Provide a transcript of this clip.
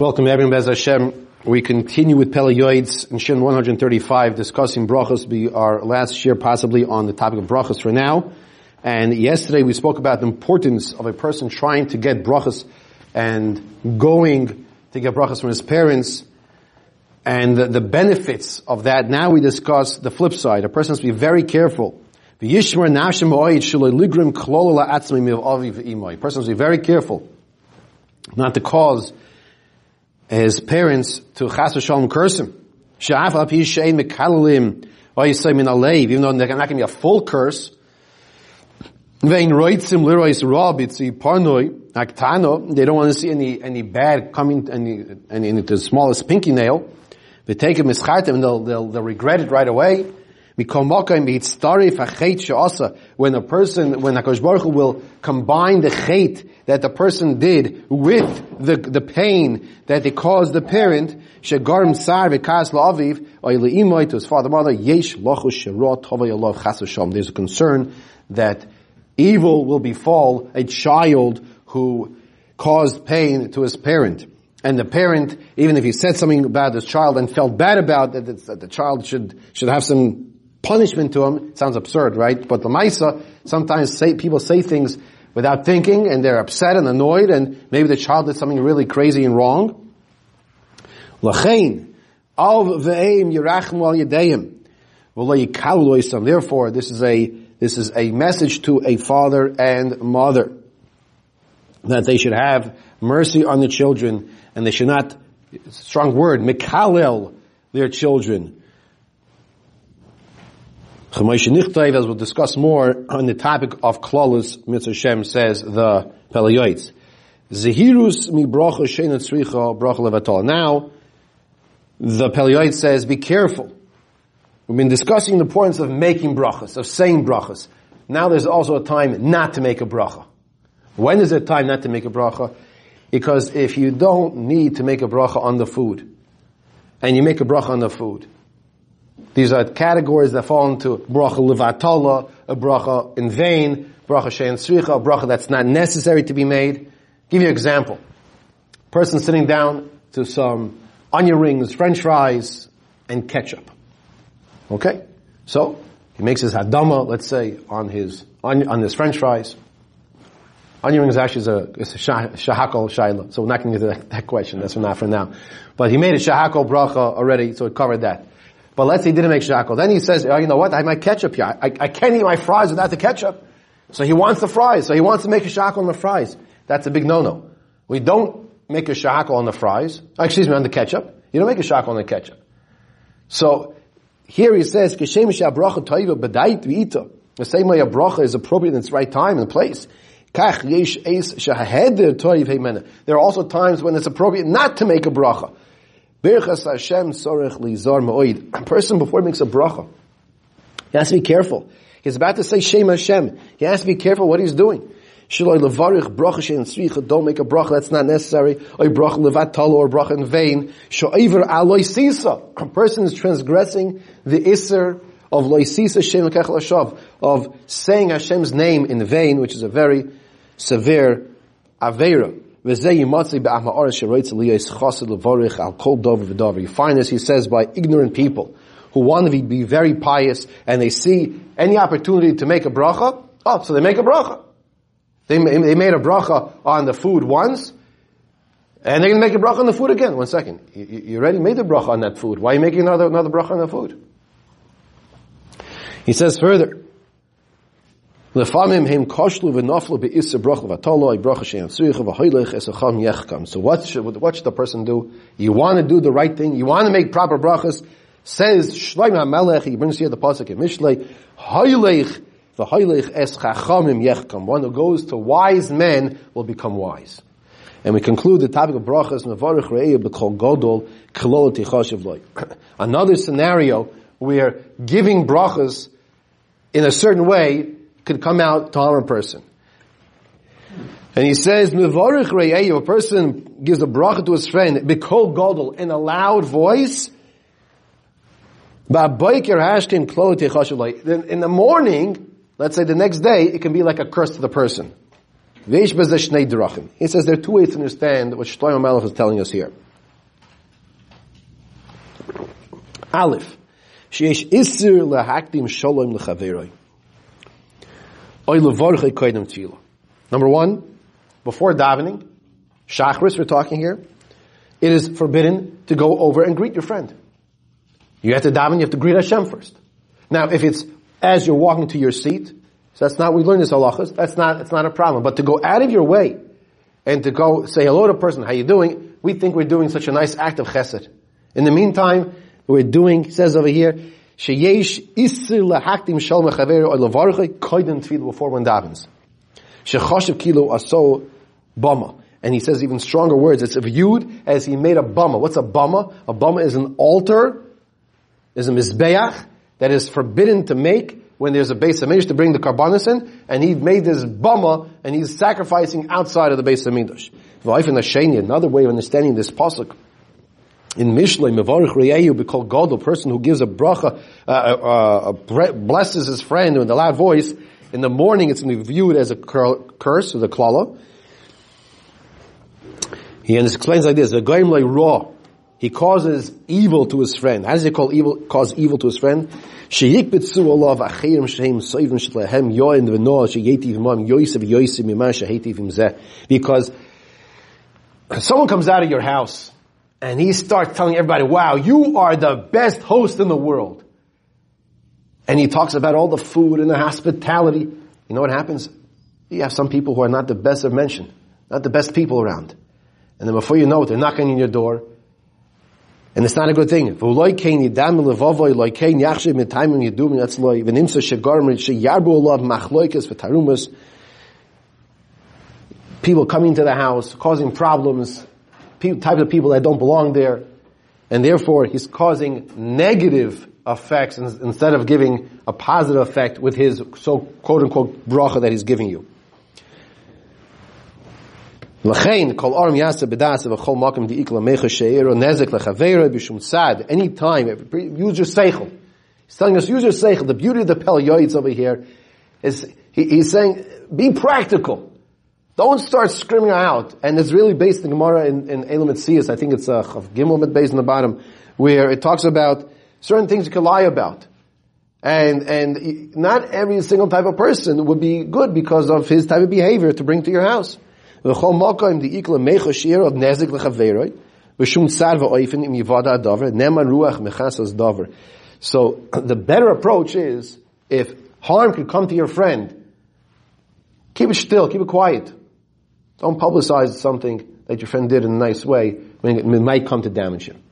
Welcome everyone, Bez Hashem. We continue with Pele Yoitz in Shin 135 discussing brachas. Be our last year possibly on the topic of brachas for now. And yesterday we spoke about the importance of a person trying to get brachas and going to get brachas from his parents and the, the benefits of that. Now we discuss the flip side. A person to be very careful. A person to be very careful not to cause his parents to chas v'shalom curse him. Sha'af al pi shein mekalalim say min alev, even though they're not going to be a full curse. Vein roitzim lirois itzi parnoi, aktano, they don't want to see any, any bad coming, any, any, the smallest pinky nail. They take him mischartim and they'll, they'll, they'll regret it right away. When a person, when HaKadosh Baruch Hu will combine the chait that the person did with the, the pain that they caused the parent, sar v'kas la'aviv, to his father mother, yesh There's a concern that evil will befall a child who caused pain to his parent. And the parent, even if he said something about his child and felt bad about it, that the child should, should have some punishment to him. Sounds absurd, right? But the Maisa, sometimes say, people say things without thinking and they're upset and annoyed and maybe the child did something really crazy and wrong. Lachain, al ve'eim yirachmu al yadeim. Therefore, this is a, this is a message to a father and mother that they should have mercy on the children and they should not, strong word, mikalel their children as we'll discuss more on the topic of Klolus, Mitzvah Shem says the Pelayoitz. Zehirus mi bracha sheina tzricha bracha levatol. Now, the Pelayoitz says, be careful. We've been discussing the importance of making brachas, of saying brachas. Now there's also a time not to make a bracha. When is it time not to make a bracha? Because if you don't need to make a bracha on the food, and you make a bracha on the food, these are categories that fall into bracha levatala, a bracha in vain, bracha shein sricha, a bracha that's not necessary to be made. give you an example. Person sitting down to some onion rings, french fries, and ketchup. Okay? So, he makes his hadama, let's say, on his, on, on his french fries. Onion rings actually is a, is a shahakol shaila, so we're not going to get to that, that question, that's for not for now. But he made a shahakol bracha already, so it covered that. But let's say he didn't make shakal. Then he says, oh, you know what? I have my ketchup here. I, I can't eat my fries without the ketchup. So he wants the fries. So he wants to make a shakal on the fries. That's a big no-no. We don't make a shakal on the fries. Oh, excuse me, on the ketchup. You don't make a shakal on the ketchup. So here he says, The same way a bracha is appropriate in its right time and place. There are also times when it's appropriate not to make a bracha. Birchas Hashem sorech lizar ma'oid. A person before he makes a bracha, he has to be careful. He's about to say Shem Hashem. He has to be careful what he's doing. Shaloi levarich bracha shein tzricha. Don't make a bracha that's not necessary. Or bracha levatalo or bracha in vain. Sho'iver aloi sisa. A person is transgressing the iser of loisisa shem hashav of saying Hashem's name in vain, which is a very severe avera. You find this, he says, by ignorant people who want to be very pious and they see any opportunity to make a bracha. Oh, so they make a bracha. They, they made a bracha on the food once, and they're going to make a bracha on the food again. One second. You, you already made a bracha on that food. Why are you making another, another bracha on the food? He says further, Lefamim him koshlu v'noflu be'isa bracha v'atolo bracha she'an tzricha v'hoylech esacham yechkam. So what should, what should the person do? You want to do the right thing. You want to make proper brachas. Says Shloim HaMelech, he brings here the pasuk in Mishlei, hoylech v'hoylech es chachamim yechkam. One who goes to wise men will become wise. And we conclude the topic of brachas, mevarich re'eh b'kol godol kilol tichashiv loy. Another scenario where giving brachas in a certain way could come out to harm a person. And he says, Mivorich a person gives a bracha to his friend, Bikol Godel, in a loud voice, then in the morning, let's say the next day, it can be like a curse to the person. He says there are two ways to understand what Shlomo Malach is telling us here. Aleph. Number one, before davening, shachris we're talking here, it is forbidden to go over and greet your friend. You have to daven, you have to greet Hashem first. Now, if it's as you're walking to your seat, so that's not, we learn this halachas, that's not, it's not a problem. But to go out of your way and to go say hello to a person, how you doing, we think we're doing such a nice act of chesed. In the meantime, we're doing, says over here, sheyesh isir lahaktim shal mechaver or levarche koidem tefillah before one davens. Shechoshev kilo aso bama. And he says even stronger words. It's viewed as he made a bama. What's a bama? A bama is an altar, is a mizbeach that is forbidden to make when there's a Beis HaMikdash to bring the karbanis in, and he made this bama, and he's sacrificing outside of the Beis HaMikdash. Another way of understanding this pasuk in Mishlei Mevarich Reyehu be called God, a person who gives a bracha, uh, uh, uh, blesses his friend with a loud voice. In the morning, it's viewed as a curse, or the klala. He explains like this: "A goyim like raw." He causes evil to his friend. How does he call evil? Cause evil to his friend? Because someone comes out of your house and he starts telling everybody, wow, you are the best host in the world. And he talks about all the food and the hospitality. You know what happens? You have some people who are not the best of mention, not the best people around. And then before you know it, they're knocking on your door. And it's not a good thing. People coming to the house, causing problems, types of people that don't belong there, and therefore he's causing negative effects instead of giving a positive effect with his so quote unquote bracha that he's giving you. Any time, use your seichel. He's telling us, use your seichel. The beauty of the Pele over here is, he, he's saying, be practical. Don't start screaming out. And it's really based in Gemara in, in Elam. I think it's a uh, Gimel based in the bottom, where it talks about certain things you can lie about. And, and not every single type of person would be good because of his type of behavior to bring to your house. So the better approach is, if harm could come to your friend, keep it still, keep it quiet. Don't publicize something that your friend did in a nice way when it might come to damage him.